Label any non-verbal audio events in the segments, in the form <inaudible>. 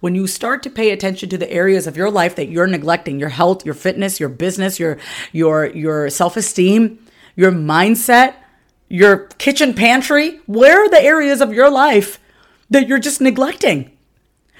When you start to pay attention to the areas of your life that you're neglecting your health your fitness your business your your your self-esteem your mindset your kitchen pantry where are the areas of your life that you're just neglecting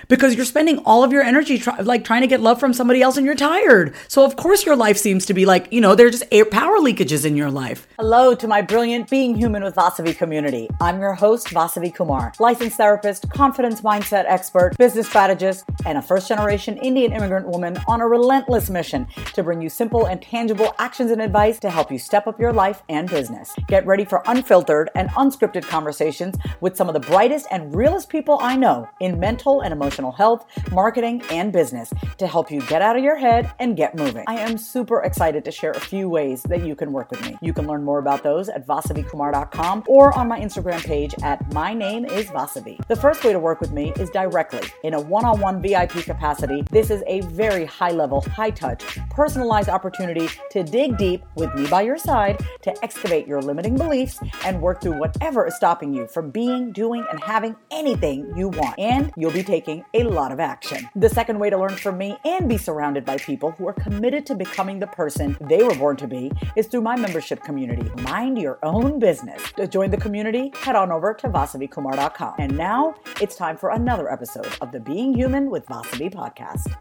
because you're spending all of your energy try, like trying to get love from somebody else and you're tired. So of course your life seems to be like, you know, there's just air power leakages in your life. Hello to my brilliant Being Human with Vasavi community. I'm your host, Vasavi Kumar, licensed therapist, confidence mindset expert, business strategist, and a first generation Indian immigrant woman on a relentless mission to bring you simple and tangible actions and advice to help you step up your life and business. Get ready for unfiltered and unscripted conversations with some of the brightest and realest people I know in mental and emotional emotional health, marketing, and business to help you get out of your head and get moving. I am super excited to share a few ways that you can work with me. You can learn more about those at vasavikumar.com or on my Instagram page at my name is Vasavi. The first way to work with me is directly in a one on one VIP capacity. This is a very high level, high touch, personalized opportunity to dig deep with me by your side to excavate your limiting beliefs and work through whatever is stopping you from being, doing, and having anything you want. And you'll be taking a lot of action. The second way to learn from me and be surrounded by people who are committed to becoming the person they were born to be is through my membership community, Mind Your Own Business. To join the community, head on over to vasavikumar.com. And now it's time for another episode of the Being Human with Vasavi podcast.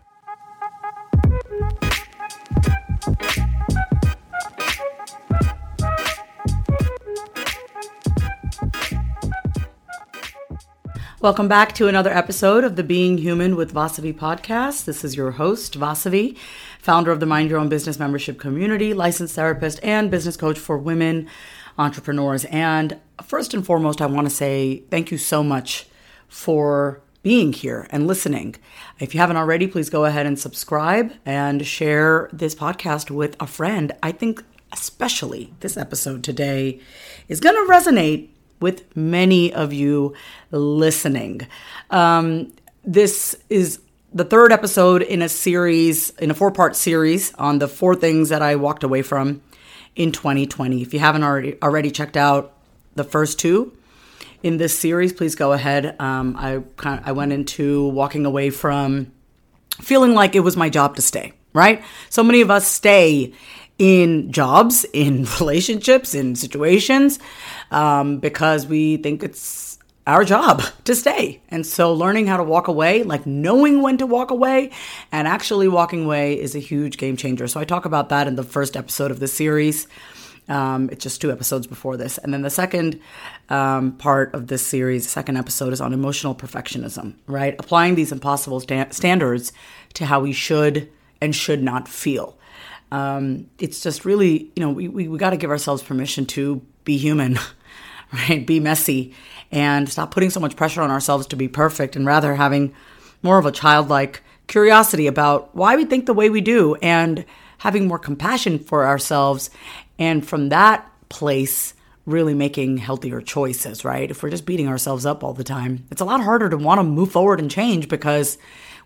Welcome back to another episode of the Being Human with Vasavi podcast. This is your host, Vasavi, founder of the Mind Your Own Business membership community, licensed therapist, and business coach for women entrepreneurs. And first and foremost, I want to say thank you so much for being here and listening. If you haven't already, please go ahead and subscribe and share this podcast with a friend. I think, especially this episode today, is going to resonate with many of you listening. Um, this is the third episode in a series, in a four part series on the four things that I walked away from in 2020. If you haven't already already checked out the first two in this series, please go ahead. Um, I kind of, I went into walking away from feeling like it was my job to stay. Right? So many of us stay in jobs, <laughs> in relationships, in situations, um, because we think it's our job <laughs> to stay. And so learning how to walk away, like knowing when to walk away and actually walking away is a huge game changer. So I talk about that in the first episode of the series. Um, it's just two episodes before this. And then the second um, part of this series, second episode, is on emotional perfectionism, right? Applying these impossible sta- standards to how we should and should not feel. Um, it's just really, you know, we, we, we got to give ourselves permission to be human, <laughs> right? Be messy and stop putting so much pressure on ourselves to be perfect and rather having more of a childlike curiosity about why we think the way we do and having more compassion for ourselves. And from that place, really making healthier choices, right? If we're just beating ourselves up all the time, it's a lot harder to want to move forward and change because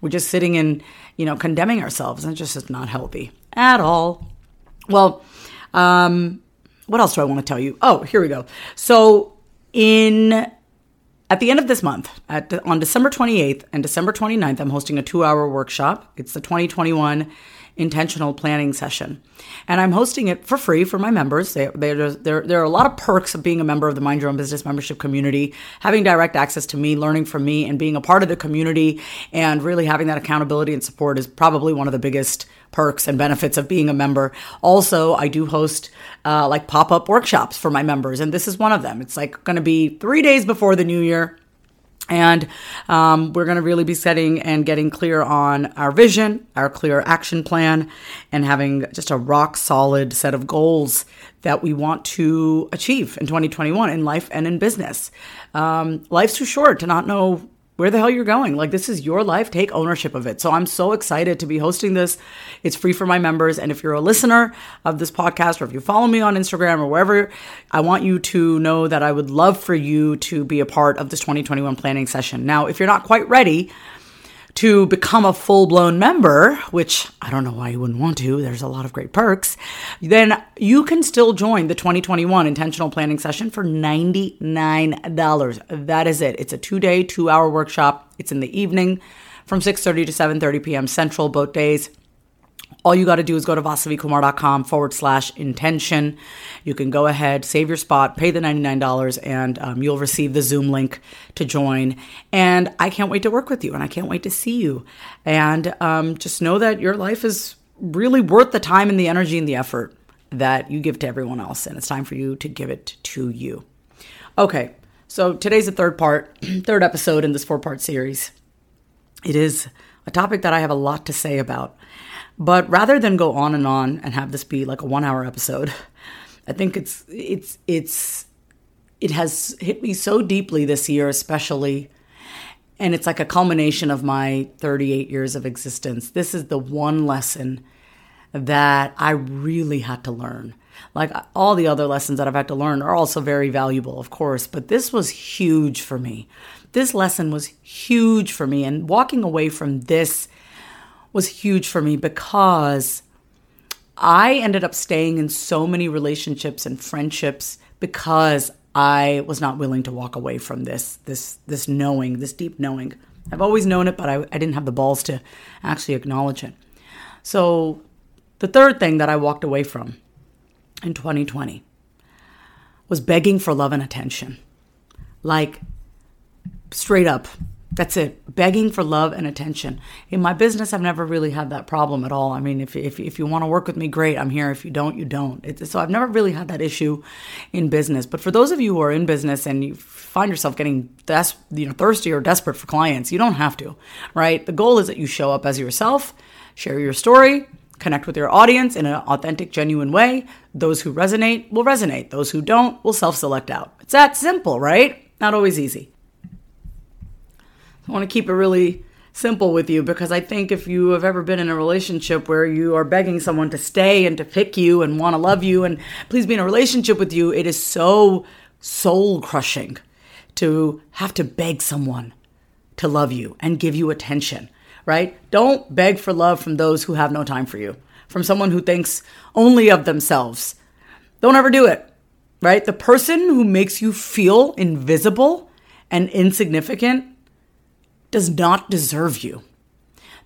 we're just sitting and, you know, condemning ourselves and it's just not healthy at all. Well, um, what else do I want to tell you? Oh, here we go. So in at the end of this month, at on December 28th and December 29th, I'm hosting a two-hour workshop. It's the 2021 intentional planning session. And I'm hosting it for free for my members. They, there, there are a lot of perks of being a member of the Mind Your Own Business membership community, having direct access to me, learning from me, and being a part of the community and really having that accountability and support is probably one of the biggest perks and benefits of being a member. Also, I do host uh, like pop up workshops for my members, and this is one of them. It's like going to be three days before the new year. And um, we're going to really be setting and getting clear on our vision, our clear action plan, and having just a rock solid set of goals that we want to achieve in 2021 in life and in business. Um, life's too short to not know where the hell you're going. Like, this is your life. Take ownership of it. So, I'm so excited to be hosting this. It's free for my members. And if you're a listener of this podcast, or if you follow me on Instagram or wherever, I want you to know that I would love for you to be a part of this 2021 planning session. Now, if you're not quite ready, to become a full blown member, which I don't know why you wouldn't want to, there's a lot of great perks, then you can still join the 2021 intentional planning session for $99. That is it. It's a two day, two hour workshop. It's in the evening from 6.30 to 7.30 p.m. Central both days all you got to do is go to vasavikumar.com forward slash intention. You can go ahead, save your spot, pay the $99, and um, you'll receive the Zoom link to join. And I can't wait to work with you and I can't wait to see you. And um, just know that your life is really worth the time and the energy and the effort that you give to everyone else. And it's time for you to give it to you. Okay, so today's the third part, <clears throat> third episode in this four part series. It is a topic that I have a lot to say about. But rather than go on and on and have this be like a one hour episode, I think it's it's it's it has hit me so deeply this year, especially. And it's like a culmination of my 38 years of existence. This is the one lesson that I really had to learn. Like all the other lessons that I've had to learn are also very valuable, of course, but this was huge for me. This lesson was huge for me. And walking away from this was huge for me because I ended up staying in so many relationships and friendships because I was not willing to walk away from this this this knowing, this deep knowing. I've always known it, but I, I didn't have the balls to actually acknowledge it. So the third thing that I walked away from in 2020 was begging for love and attention. Like straight up, that's it. Begging for love and attention. In my business, I've never really had that problem at all. I mean, if, if, if you want to work with me, great. I'm here. If you don't, you don't. So I've never really had that issue in business. But for those of you who are in business and you find yourself getting des- you know, thirsty or desperate for clients, you don't have to, right? The goal is that you show up as yourself, share your story, connect with your audience in an authentic, genuine way. Those who resonate will resonate. Those who don't will self select out. It's that simple, right? Not always easy. I want to keep it really simple with you because I think if you have ever been in a relationship where you are begging someone to stay and to pick you and want to love you and please be in a relationship with you, it is so soul crushing to have to beg someone to love you and give you attention, right? Don't beg for love from those who have no time for you, from someone who thinks only of themselves. Don't ever do it, right? The person who makes you feel invisible and insignificant does not deserve you.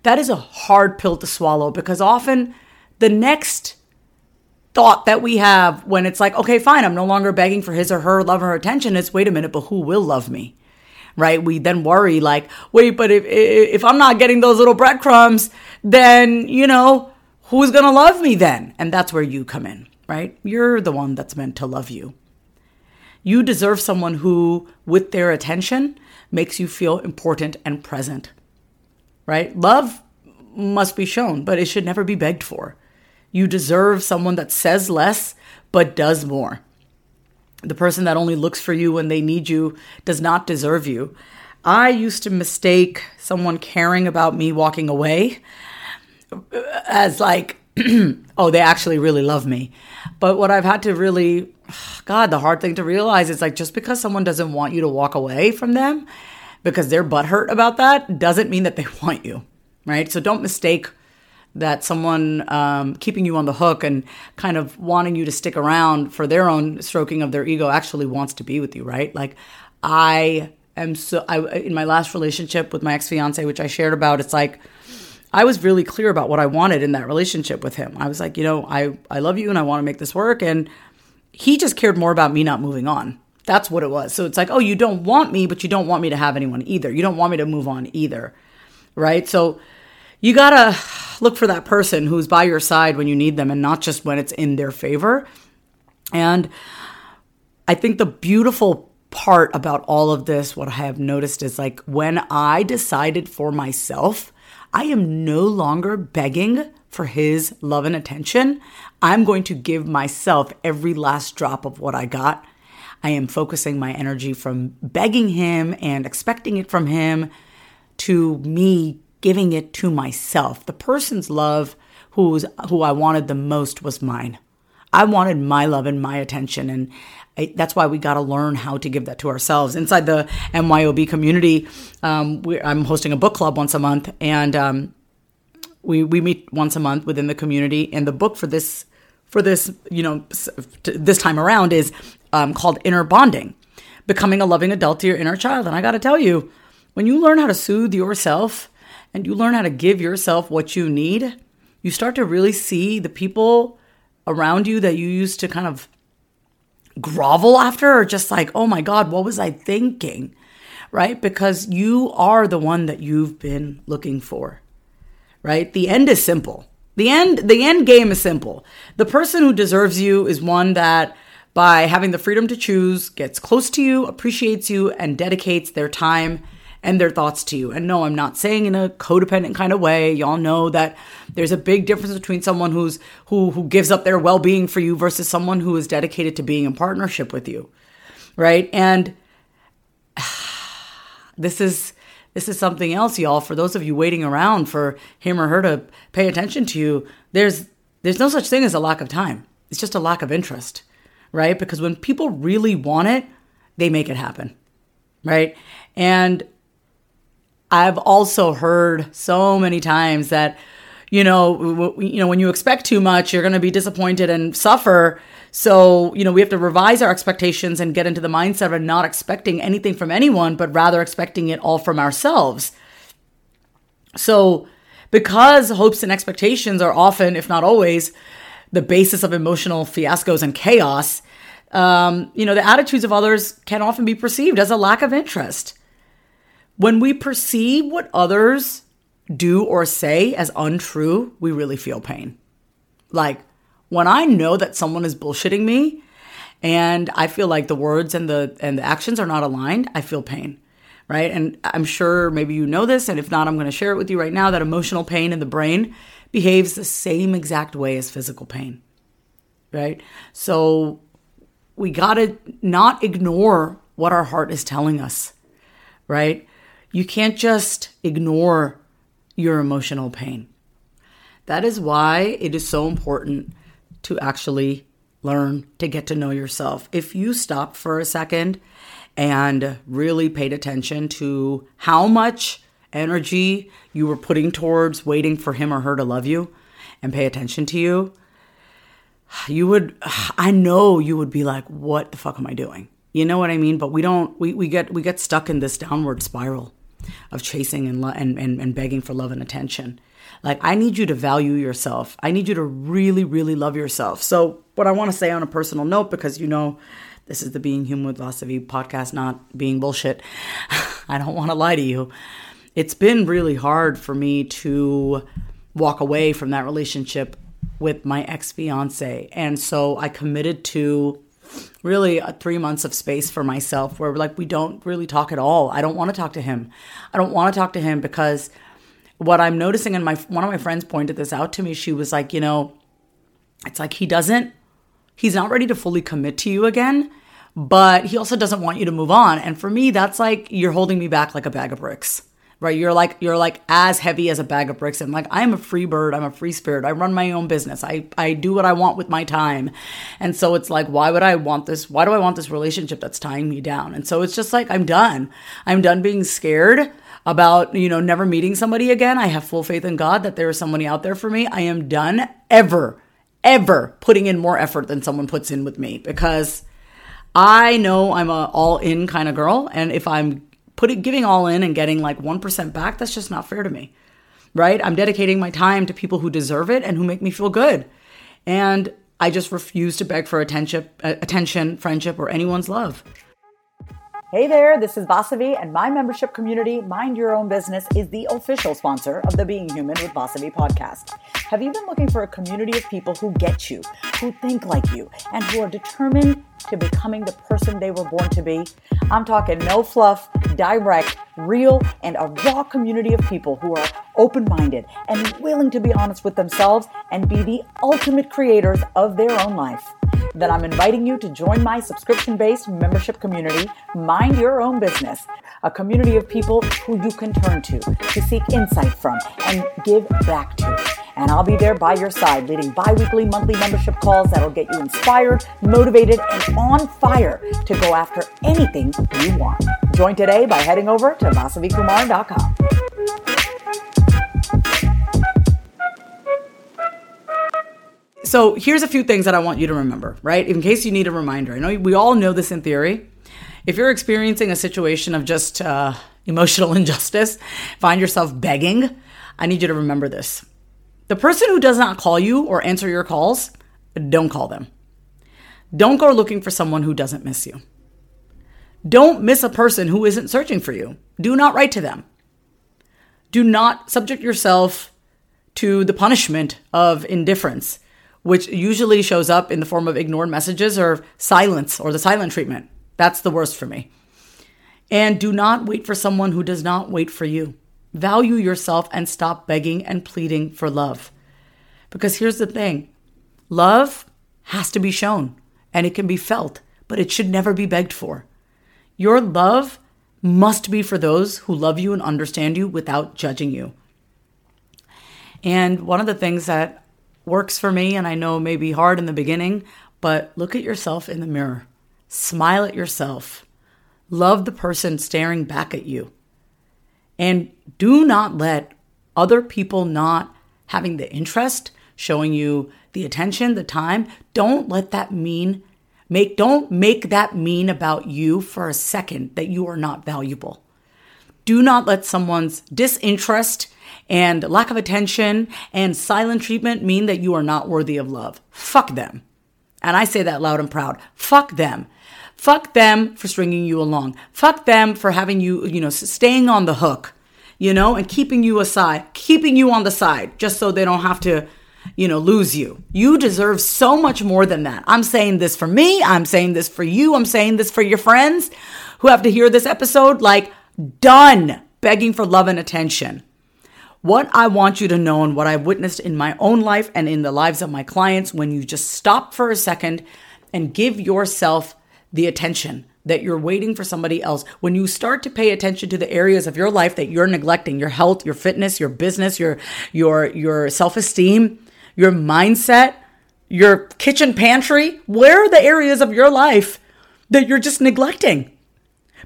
That is a hard pill to swallow because often the next thought that we have when it's like, okay, fine, I'm no longer begging for his or her love or attention, is wait a minute, but who will love me? Right? We then worry like, wait, but if if I'm not getting those little breadcrumbs, then you know who's gonna love me then? And that's where you come in, right? You're the one that's meant to love you. You deserve someone who, with their attention, makes you feel important and present, right? Love must be shown, but it should never be begged for. You deserve someone that says less but does more. The person that only looks for you when they need you does not deserve you. I used to mistake someone caring about me walking away as like, <clears throat> oh, they actually really love me. But what I've had to really God, the hard thing to realize is like just because someone doesn't want you to walk away from them because they're butthurt about that doesn't mean that they <laughs> want you, right? So don't mistake that someone um, keeping you on the hook and kind of wanting you to stick around for their own stroking of their ego actually wants to be with you, right? Like I am so I in my last relationship with my ex fiance, which I shared about, it's like I was really clear about what I wanted in that relationship with him. I was like, you know, I, I love you and I want to make this work. And he just cared more about me not moving on. That's what it was. So it's like, oh, you don't want me, but you don't want me to have anyone either. You don't want me to move on either. Right. So you got to look for that person who's by your side when you need them and not just when it's in their favor. And I think the beautiful part about all of this, what I have noticed is like when I decided for myself, I am no longer begging for his love and attention. I'm going to give myself every last drop of what I got. I am focusing my energy from begging him and expecting it from him to me giving it to myself. The person's love who's who I wanted the most was mine. I wanted my love and my attention and I, that's why we got to learn how to give that to ourselves. Inside the MYOB community, um, I'm hosting a book club once a month, and um, we we meet once a month within the community. And the book for this for this you know this time around is um, called Inner Bonding, becoming a loving adult to your inner child. And I got to tell you, when you learn how to soothe yourself and you learn how to give yourself what you need, you start to really see the people around you that you used to kind of grovel after or just like, oh my God, what was I thinking? Right? Because you are the one that you've been looking for. Right? The end is simple. The end the end game is simple. The person who deserves you is one that by having the freedom to choose gets close to you, appreciates you and dedicates their time and their thoughts to you. And no, I'm not saying in a codependent kind of way. Y'all know that there's a big difference between someone who's who who gives up their well-being for you versus someone who is dedicated to being in partnership with you. Right? And <sighs> this is this is something else, y'all. For those of you waiting around for him or her to pay attention to you, there's there's no such thing as a lack of time. It's just a lack of interest, right? Because when people really want it, they make it happen, right? And I've also heard so many times that you know, you know, when you expect too much, you're going to be disappointed and suffer. So, you know, we have to revise our expectations and get into the mindset of not expecting anything from anyone, but rather expecting it all from ourselves. So, because hopes and expectations are often, if not always, the basis of emotional fiascos and chaos, um, you know, the attitudes of others can often be perceived as a lack of interest. When we perceive what others do or say as untrue, we really feel pain. Like when I know that someone is bullshitting me and I feel like the words and the and the actions are not aligned, I feel pain. Right? And I'm sure maybe you know this and if not I'm going to share it with you right now that emotional pain in the brain behaves the same exact way as physical pain. Right? So we got to not ignore what our heart is telling us. Right? You can't just ignore your emotional pain. That is why it is so important to actually learn to get to know yourself. If you stop for a second and really paid attention to how much energy you were putting towards waiting for him or her to love you and pay attention to you, you would, I know you would be like, what the fuck am I doing? You know what I mean? But we don't, we, we get, we get stuck in this downward spiral of chasing and, lo- and, and, and begging for love and attention. Like, I need you to value yourself. I need you to really, really love yourself. So, what I want to say on a personal note, because you know, this is the Being Human with Vasavi podcast, not being bullshit. <laughs> I don't want to lie to you. It's been really hard for me to walk away from that relationship with my ex fiance. And so I committed to really three months of space for myself where like we don't really talk at all. I don't want to talk to him. I don't want to talk to him because what I'm noticing and my one of my friends pointed this out to me. She was like, you know, it's like he doesn't he's not ready to fully commit to you again, but he also doesn't want you to move on. And for me, that's like you're holding me back like a bag of bricks right? You're like you're like as heavy as a bag of bricks. And like i'm a free bird. I'm a free spirit. I run my own business. I i do what i want with my time. And so it's like why would i want this? Why do i want this relationship that's tying me down? And so it's just like i'm done. I'm done being scared about you know never meeting somebody again. I have full faith in god that there is somebody out there for me. I am done ever ever putting in more effort than someone puts in with me because I know I'm a all in kind of girl. And if I'm putting giving all in and getting like 1% back, that's just not fair to me. right? I'm dedicating my time to people who deserve it and who make me feel good. And I just refuse to beg for attention, uh, attention, friendship, or anyone's love. Hey there, this is Vasavi, and my membership community, Mind Your Own Business, is the official sponsor of the Being Human with Vasavi podcast. Have you been looking for a community of people who get you, who think like you, and who are determined to becoming the person they were born to be? I'm talking no fluff, direct, real, and a raw community of people who are open minded and willing to be honest with themselves and be the ultimate creators of their own life then I'm inviting you to join my subscription based membership community, Mind Your Own Business, a community of people who you can turn to to seek insight from and give back to. And I'll be there by your side, leading bi weekly, monthly membership calls that'll get you inspired, motivated, and on fire to go after anything you want. Join today by heading over to vasavikumar.com. So here's a few things that I want you to remember, right? In case you need a reminder. I know we all know this in theory. If you're experiencing a situation of just uh, emotional <laughs> injustice, find yourself begging, I need you to remember this. The person who does not call you or answer your calls, don't call them. Don't go looking for someone who doesn't miss you. Don't miss a person who isn't searching for you. Do not write to them. Do not subject yourself to the punishment of indifference which usually shows up in the form of ignored messages or silence or the silent treatment. That's the worst for me. And do not wait for someone who does not wait for you. Value yourself and stop begging and pleading for love. Because here's the thing love has to be shown and it can be felt, but it should never be begged for. Your love must be for those who love you and understand you without judging you. And one of the things that works for me, and I know may be hard in the beginning, but look at yourself in the mirror. Smile at yourself. Love the person staring back at you. And do not let other people not having the interest, showing you the attention, the time, don't let that mean make don't make that mean about you for a second that you are not valuable. Do not let someone's disinterest and lack of attention and silent treatment mean that you are not worthy of love. Fuck them. And I say that loud and proud. Fuck them. Fuck them for stringing you along. Fuck them for having you, you know, staying on the hook, you know, and keeping you aside, keeping you on the side just so they don't have to, you know, lose you. You deserve so much more than that. I'm saying this for me. I'm saying this for you. I'm saying this for your friends who have to hear this episode. Like, done begging for love and attention. What I want you to know and what I've witnessed in my own life and in the lives of my clients when you just stop for a second and give yourself the attention that you're waiting for somebody else. When you start to pay attention to the areas of your life that you're neglecting, your health, your fitness, your business, your your your self-esteem, your mindset, your kitchen pantry, where are the areas of your life that you're just neglecting?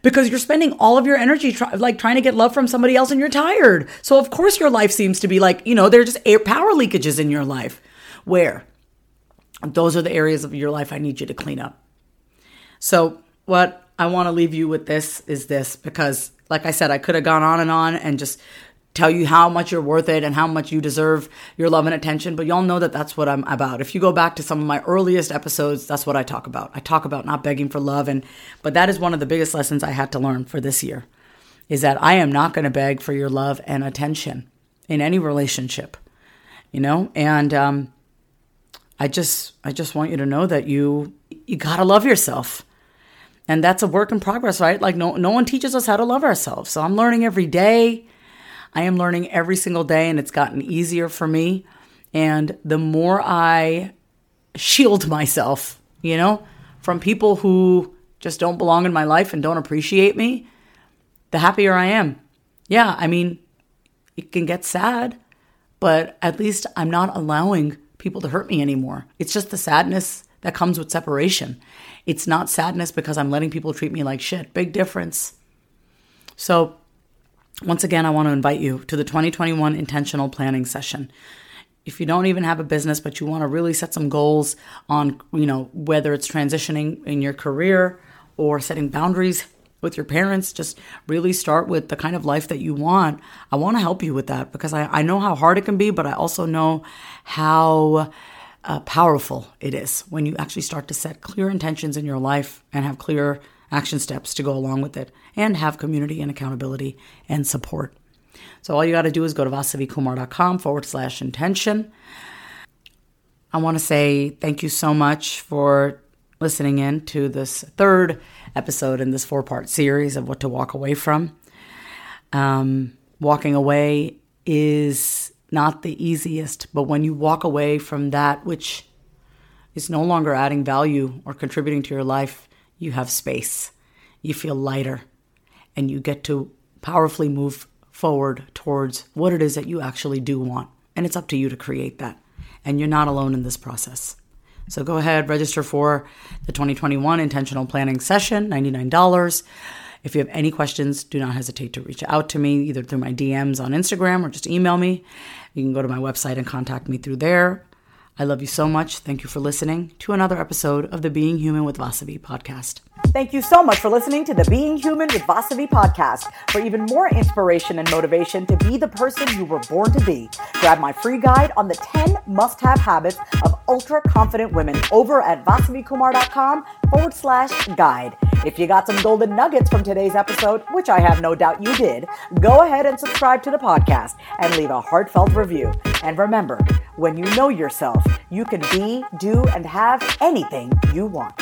because you're spending all of your energy try, like trying to get love from somebody else and you're tired. So of course your life seems to be like, you know, there's just air power leakages in your life. Where those are the areas of your life I need you to clean up. So what I want to leave you with this is this because like I said, I could have gone on and on and just tell you how much you're worth it and how much you deserve your love and attention, but y'all know that that's what I'm about. If you go back to some of my earliest episodes, that's what I talk about. I talk about not begging for love and but that is one of the biggest lessons I had to learn for this year is that I am not going to beg for your love and attention in any relationship. You know? And um I just I just want you to know that you you got to love yourself. And that's a work in progress, right? Like no no one teaches us how to love ourselves. So I'm learning every day I am learning every single day and it's gotten easier for me. And the more I shield <laughs> myself, you know, from people who just don't belong in my life and don't appreciate me, the happier I am. Yeah, I mean, it can get sad, but at least I'm not allowing people to hurt me anymore. It's just the sadness that comes with separation. It's not sadness because I'm letting people treat me like shit. Big difference. So once again, I want to invite you to the 2021 intentional planning session. If you don't even have a business, but you want to really set some goals on, you know, whether it's transitioning in your career or setting boundaries with your parents, just really start with the kind of life that you want. I want to help you with that because I, I know how hard it can be, but I also know how uh, powerful it is when you actually start to set clear intentions in your life and have clear action steps to go along with it and have community and accountability and support. So all you got to do is go to vasavikumar.com forward slash intention. I want to say thank you so much for listening in to this third episode in this four part series of what to walk away from. Um, walking away is not the easiest, but when you walk away from that which is no longer adding value or contributing to your life, you have space. You feel lighter and you get to powerfully move forward towards what it is that you actually do want. And it's up to you to create that. And you're not alone in this process. So go ahead, register for the 2021 intentional planning session, $99. If you have any questions, do not hesitate to reach out to me either through my DMs on Instagram or just email me. You can go to my website and contact me through there. I love you so much. Thank you for listening to another episode of the Being Human with Vasavi podcast. Thank you so much for listening to the Being Human with Vasavi podcast. For even more inspiration and motivation to be the person you were born to be, grab my free guide on the 10 must have habits of ultra confident women over at vasavikumar.com forward slash guide. If you got some golden nuggets from today's episode, which I have no doubt you did, go ahead and subscribe to the podcast and leave a heartfelt review. And remember, when you know yourself, you can be, do, and have anything you want.